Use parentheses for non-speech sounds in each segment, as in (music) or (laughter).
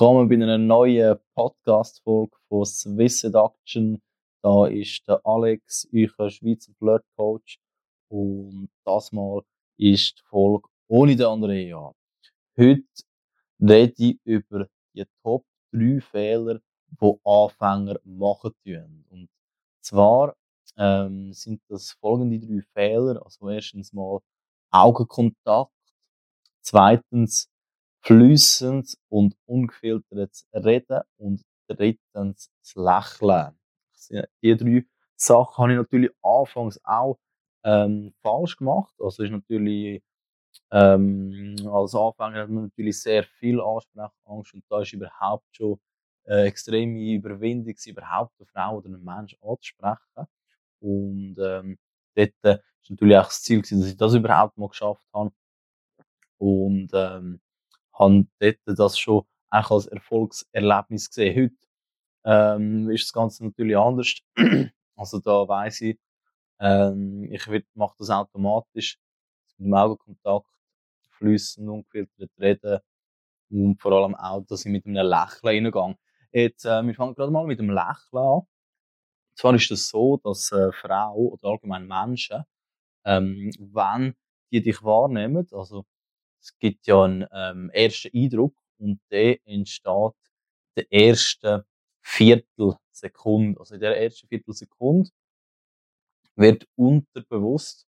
Willkommen bei einer neuen Podcast-Folge von Swiss Seduction. Da ist der Alex, euer Schweizer Flirt-Coach. Und das Mal ist die Folge ohne den Andrea. Heute rede ich über die Top 3 Fehler, die Anfänger machen tun. Und zwar ähm, sind das folgende drei Fehler. Also erstens mal Augenkontakt. Zweitens flüssend und ungefiltertes Reden und drittens das Lächeln. Die drei Sachen habe ich natürlich anfangs auch ähm, falsch gemacht. Also ist natürlich ähm, als Anfänger hat man natürlich sehr viel Ansprechangst und da ist überhaupt schon äh, extreme Überwindung, überhaupt eine Frau oder einen Menschen anzusprechen. Und ähm, dort äh, ist natürlich auch das Ziel, dass ich das überhaupt mal geschafft habe. Und ähm, habe dort das schon auch als Erfolgserlebnis gesehen. Heute ähm, ist das Ganze natürlich anders. (clears throat) also da weiß ich, ähm, ich mache das automatisch mit dem Augenkontakt, flüssen, ungefiltert reden und vor allem auch, dass ich mit einem Lächeln reingehe. Jetzt, äh, wir fangen gerade mal mit dem Lächeln an. Und zwar ist es das so, dass äh, Frauen oder allgemein Menschen, ähm, wenn die dich wahrnehmen, also es gibt ja einen ähm, ersten Eindruck und der entsteht in der ersten Viertelsekunde. Also in der ersten Viertelsekunde wird unterbewusst,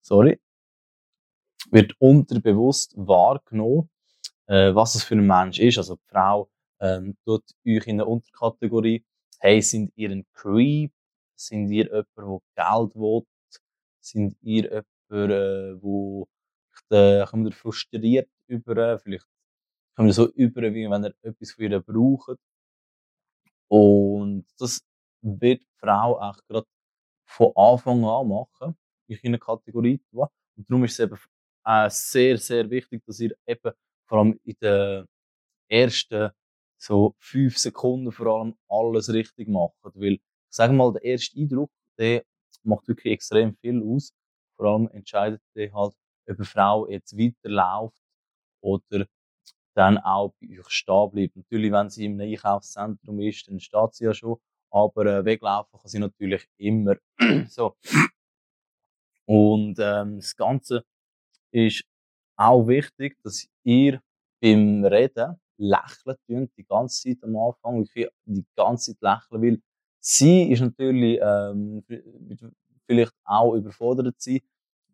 sorry, wird unterbewusst wahrgenommen, äh, was es für ein Mensch ist. Also die Frau ähm, tut euch in der Unterkategorie, hey, sind ihr ein Creep? Sind ihr jemand, der Geld will? Sind ihr jemand, äh, wo äh, kommt er frustriert über, vielleicht kommt er so über, wie wenn er etwas von ihr braucht. Und das wird die Frau auch gerade von Anfang an machen, in einer Kategorie. Und darum ist es eben äh, sehr, sehr wichtig, dass ihr eben vor allem in den ersten so fünf Sekunden vor allem alles richtig macht. Weil, ich sage mal, der erste Eindruck, der macht wirklich extrem viel aus. Vor allem entscheidet der halt, ob eine Frau jetzt weiterläuft oder dann auch bei euch stehen bleibt. Natürlich, wenn sie im Einkaufszentrum ist, dann steht sie ja schon. Aber äh, weglaufen kann sie natürlich immer. (clears throat) so. Und ähm, das Ganze ist auch wichtig, dass ihr beim Reden lächelt die ganze Zeit am Anfang, die ganze Zeit lächeln, weil sie ist natürlich ähm, vielleicht auch überfordert sein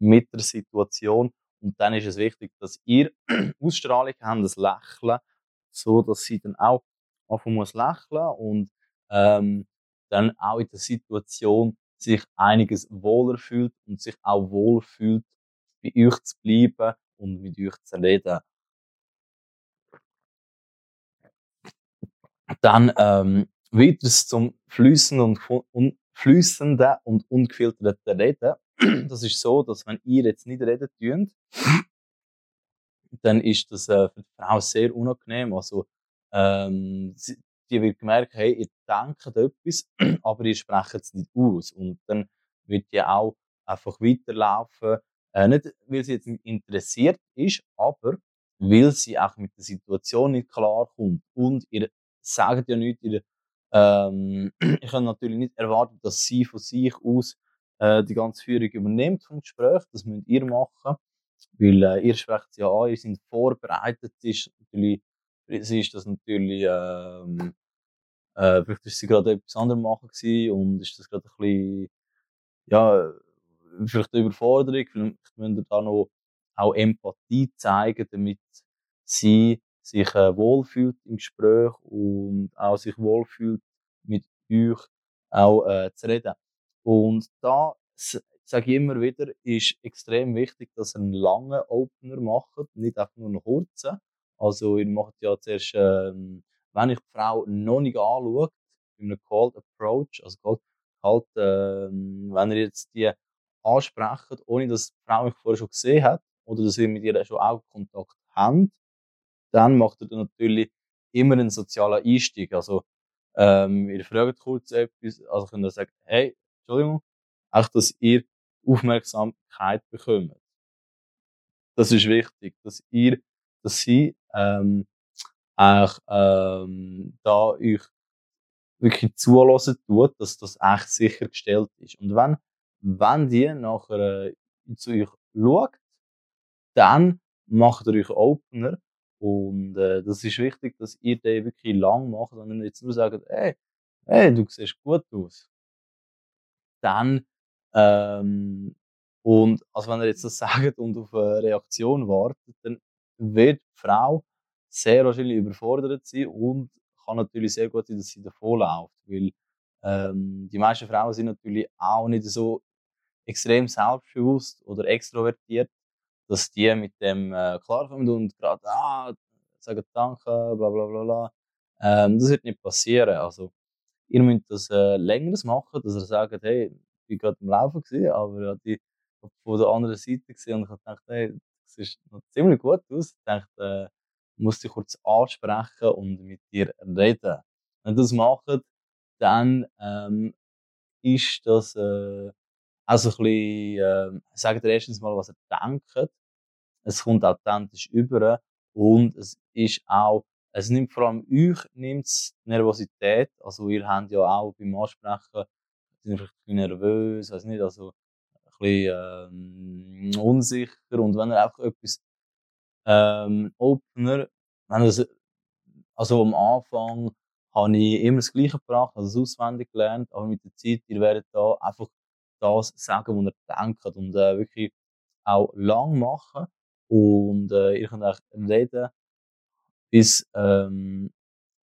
mit der Situation. Und dann ist es wichtig, dass ihr (clears throat) Ausstrahlung habt, das Lächeln, so dass sie dann auch anfangen muss lächeln und ähm, dann auch in der Situation sich einiges wohler fühlt und sich auch wohl fühlt, bei euch zu bleiben und mit euch zu reden. Dann ähm, weiteres zum Flüssen und, und flüssenden und ungefilterten Reden. (clears throat) Das ist so, dass wenn ihr jetzt nicht reden tut, dann ist das äh, für die Frau sehr unangenehm. Also, ähm, die wird gemerkt, hey, ihr denkt etwas, (clears throat) aber ihr sprecht es nicht aus. Und dann wird die auch einfach weiterlaufen. Äh, nicht, weil sie jetzt nicht interessiert ist, aber weil sie auch mit der Situation nicht klarkommt. Und ihr sagt ja nicht, ihr ähm, (clears throat) ich kann natürlich nicht erwarten, dass sie von sich aus äh, die ganze Führung übernimmt vom Gespräch. Das müsst ihr machen, weil äh, ihr sprecht ja an, ihr seid vorbereitet. Ist natürlich, ist das natürlich, ähm, äh, vielleicht ist sie gerade etwas anderes machen gewesen und ist das gerade ein bisschen, ja, vielleicht eine Überforderung. Vielleicht müsst ihr da noch auch Empathie zeigen, damit sie sich äh, wohlfühlt im Gespräch und auch sich wohlfühlt mit euch auch äh, zu reden. Und da sage ich immer wieder, ist extrem wichtig, dass ihr einen langen Opener macht, nicht einfach nur einen kurzen. Also ihr macht ja zuerst, ähm, wenn ich die Frau noch nicht anschaue, in einem Cold Approach, also Cold, halt, ähm, wenn ihr jetzt die ansprecht, ohne dass die Frau mich vorher schon gesehen hat, oder dass ihr mit ihr schon Augenkontakt habt, dann macht er natürlich immer einen sozialen Einstieg. Also, ähm, ihr fragt kurz etwas, also könnt ihr sagen, hey, Entschuldigung, auch, dass ihr Aufmerksamkeit bekommt. Das ist wichtig, dass ihr, dass sie, ähm, eigentlich, ähm, da euch wirklich zulassen tut, dass das echt sichergestellt ist. Und wenn, wenn die nachher äh, zu euch schaut, dann macht ihr euch Opener. Und äh, das ist wichtig, dass ihr den wirklich lang macht und nicht nur sagt, hey, hey, du siehst gut aus. Dann, ähm, und also wenn ihr jetzt das (laughs) sagt und auf eine Reaktion wartet, dann wird die Frau sehr wahrscheinlich überfordert sein und kann natürlich sehr gut sein, dass sie davonläuft. Weil ähm, die meisten Frauen sind natürlich auch nicht so extrem selbstbewusst oder extrovertiert, dass die mit dem äh, klarkommen und gerade ah, sagen Danke, bla bla bla bla. Ähm, das wird nicht passieren. Also, ihr müsst das äh, längeres machen, dass ihr sagt, hey, ich bin gerade am Laufen gewesen, aber ja, die von der anderen Seite gesehen und ich gedacht, hey, das ist noch ziemlich gut aus. Ich dachte, äh, muss dich kurz ansprechen und mit dir reden. Wenn ihr das macht, dann ähm, ist das äh, also ein bisschen, äh, sagt ihr erstens mal, was ihr denkt. Es kommt authentisch über und es ist auch, es nimmt vor allem euch nimmt's Nervosität. Also ihr habt ja auch beim Ansprechen, sind vielleicht ein bisschen nervös, weiß nicht, also ein bisschen ähm, unsicher und wenn ihr einfach etwas ähm, Opener, wenn ihr also am Anfang habe ich immer das Gleiche gebracht, also das auswendig gelernt, aber mit der Zeit, ihr werdet da einfach das sagen, was ihr denkt und äh, wirklich auch lang machen und äh, ihr könnt auch reden, bis ähm,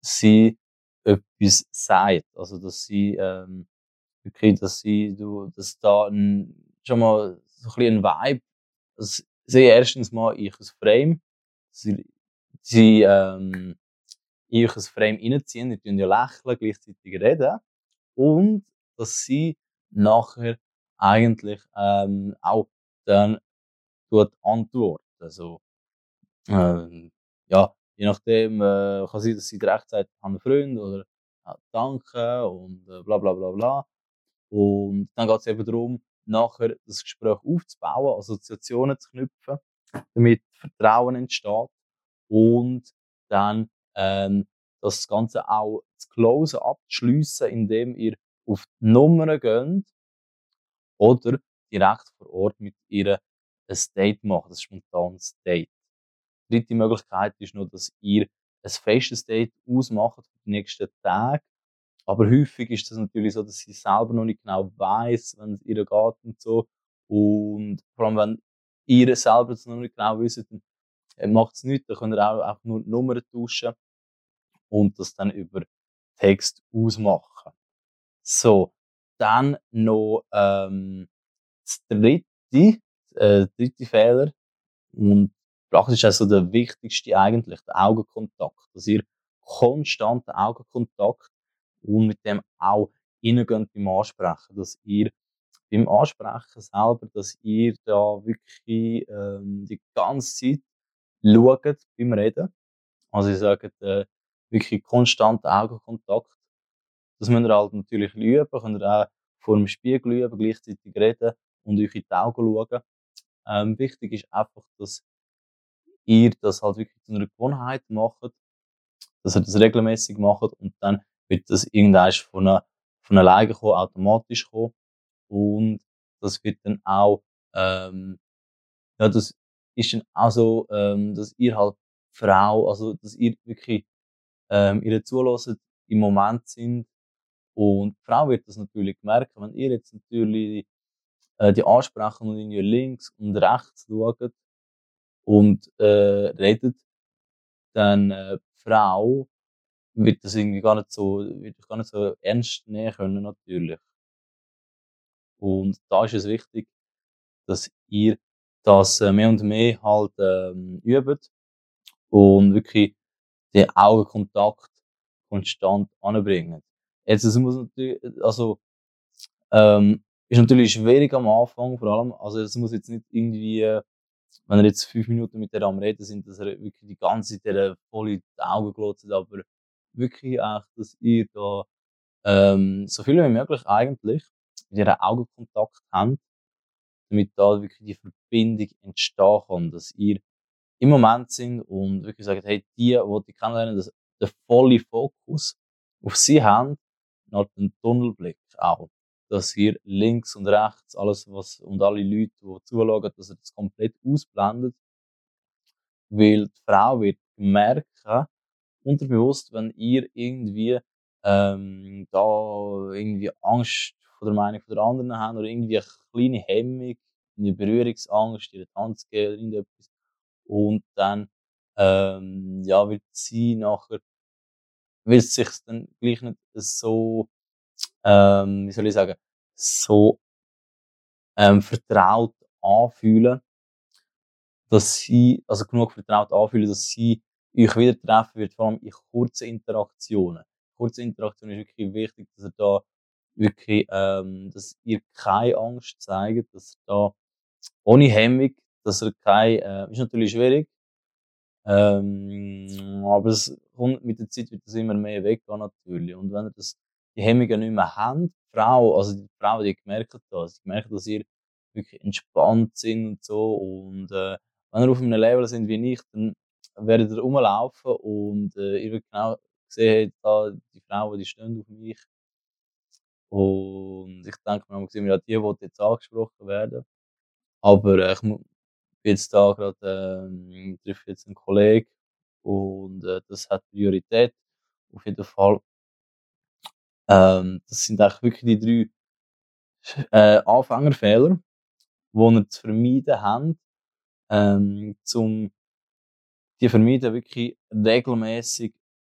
sie etwas sagt, also dass sie ähm, wirklich, dass sie, du, dass da ein, schon mal so ein ein Vibe, dass sie erstens mal ich ein Frame, sie, sie ähm, in euch ein Frame reinziehen, ihr tun ja lächeln, gleichzeitig reden und dass sie nachher eigentlich ähm, auch dann tut antworten. Also, ähm, ja, je nachdem äh, kann sein, dass sie direkt sagt, ich habe einen Freund oder ja, danke und äh, bla bla bla bla. Und dann geht es eben darum, nachher das Gespräch aufzubauen, Assoziationen zu knüpfen, damit Vertrauen entsteht und dann ähm, das Ganze auch zu closen, abzuschliessen, indem ihr auf die Nummern geht oder direkt vor Ort mit ihr ein Date macht, ein spontanes Date. Die dritte Möglichkeit ist noch, dass ihr ein festes Date ausmacht für die nächsten Tage. Aber häufig ist das natürlich so, dass sie selber noch nicht genau weiß, wenn es ihr geht und so. Und vor allem, wenn ihr selber es noch nicht genau wisst, dann macht es nichts. Dann könnt ihr auch, auch nur die Nummern tauschen und das dann über Text ausmachen. So, dann noch ähm, das dritte, äh, dritte Fehler und praktisch also der wichtigste eigentlich, der Augenkontakt. Dass ihr konstanten Augenkontakt und mit dem auch reingehen beim Ansprechen. Dass ihr beim Ansprechen selber, dass ihr da wirklich ähm, die ganze Zeit schaut beim Reden. Also ich sage, äh, wirklich konstanten Augenkontakt. Das müsst ihr halt natürlich üben, könnt ihr auch vor dem Spiegel üben, gleichzeitig reden und euch in die Augen schauen. Ähm, wichtig ist einfach, dass ihr das halt wirklich zu einer Gewohnheit macht, dass ihr das regelmäßig macht und dann wird das irgendwann von, einer, von alleine kommen, automatisch kommen und das wird dann auch, ähm, ja, das ist dann auch so, ähm, dass ihr halt Frau, also dass ihr wirklich ähm, ihr zulässt, im Moment sind und die Frau wird das natürlich merken, wenn ihr jetzt natürlich äh, die ansprechen und in links und rechts schaut und äh, redet, dann äh, die Frau wird das irgendwie gar nicht so, wird gar nicht so ernst nehmen können, natürlich. Und da ist es wichtig, dass ihr das äh, mehr und mehr halt ähm, übt und wirklich den Augenkontakt konstant anbringen. Jetzt, es muss natürlich, also, ähm, ist natürlich schwierig am Anfang, vor allem, also es muss jetzt nicht irgendwie, wenn ihr jetzt fünf Minuten mit der am Reden sind, dass ihr wirklich die ganze Zeit voll in die Augen glotzt, aber wirklich echt, dass ihr da ähm, so viel wie möglich eigentlich mit ihren Augenkontakt habt, damit da wirklich die Verbindung entstehen kann, dass ihr im Moment sind und wirklich sagen, hey, die, die ich kennenlernen, das, der volle Fokus auf sie haben, nach dem Tunnelblick auch. Dass ihr links und rechts alles, was, und alle Leute, die zuschauen, dass ihr das komplett ausblendet. Weil die Frau wird merken, unterbewusst, wenn ihr irgendwie ähm, da irgendwie Angst vor der Meinung der anderen habt oder irgendwie eine kleine Hemmung, eine Berührungsangst, ihre Tanzgel oder irgendetwas. Und dann ähm, ja, wird sie nachher wird es sich dann gleich nicht so, ähm, wie soll ich sagen, so ähm, vertraut anfühlen, dass sie, also genug vertraut anfühlen, dass sie euch wieder treffen wird, vor allem in kurzen Interaktionen. Kurze Interaktion ist wirklich wichtig, dass ihr da wirklich, ähm, dass ihr keine Angst zeigt, dass ihr da ohne Hemmung, dass ihr keine, äh, ist natürlich schwierig, ähm, aber es kommt mit der Zeit wird das immer mehr weggehen natürlich. Und wenn ihr das, die Hemmungen nicht mehr habt, die Frau, also die Frau, die gemerkt das, die merkt, dass ihr wirklich entspannt sind und so. Und äh, wenn ihr auf einem Level sind wie ich, dann werdet ihr rumlaufen und äh, ihr werdet genau sehen, da die Frauen, die stehen auf mich. Und ich denke mir ja, die, die jetzt angesprochen werden. Aber äh, ich bin jetzt da gerade, ähm, treffe jetzt einen Kollegen und äh, das hat Priorität. Auf jeden Fall. Ähm, das sind eigentlich wirklich die drei äh, Anfängerfehler, die wir zu vermeiden haben, ähm, zum die vermeiden wirklich regelmäßig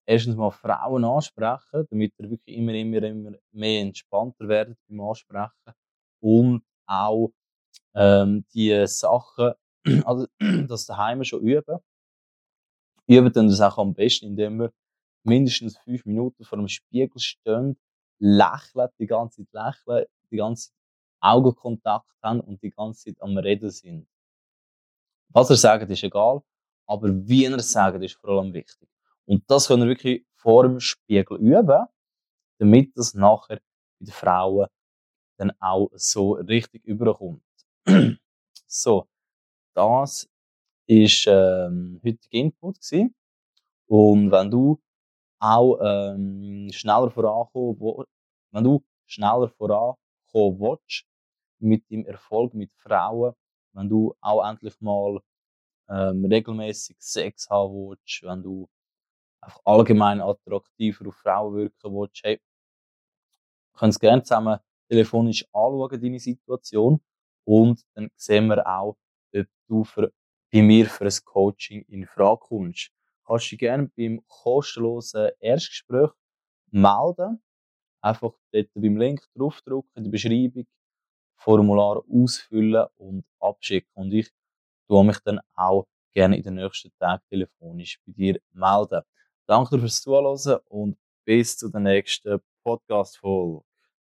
erstens mal Frauen ansprechen, damit ihr wirklich immer, immer, immer mehr entspannter werdet beim Ansprechen und auch ähm, die Sachen, (clears throat) also (clears throat) das daheim schon üben. Üben dann das auch am besten, indem wir mindestens fünf Minuten vor dem Spiegel stehen, lächeln, die ganze Zeit lächeln, die ganze Zeit Augenkontakt haben und die ganze Zeit am Reden sind. Was er sagt, ist egal, aber wie er sagt, ist vor allem wichtig. Und das können wir wirklich vor dem Spiegel üben, damit das nachher bei den Frauen dann auch so richtig überkommt. (clears throat) so, das ist ähm, heutige Input gewesen. Und wenn du auch ähm, schneller vorankommen wenn du schneller vorankommen willst mit dem Erfolg mit Frauen, wenn du auch endlich mal ähm, regelmäßig Sex haben willst, wenn du einfach allgemein attraktiver auf Frauen wirken willst, hey, können es gerne zusammen telefonisch anschauen, deine Situation. Und dann sehen wir auch, ob du für, bei mir für ein Coaching in Frage kommst. Kannst du dich gerne beim kostenlosen Erstgespräch melden. Einfach dort beim Link draufdrücken, in der Beschreibung, Formular ausfüllen und abschicken. Und ich tue mich dann auch gerne in den nächsten Tagen telefonisch bei dir melden. Danke fürs Zuhören und bis zur nächsten Podcast-Folge.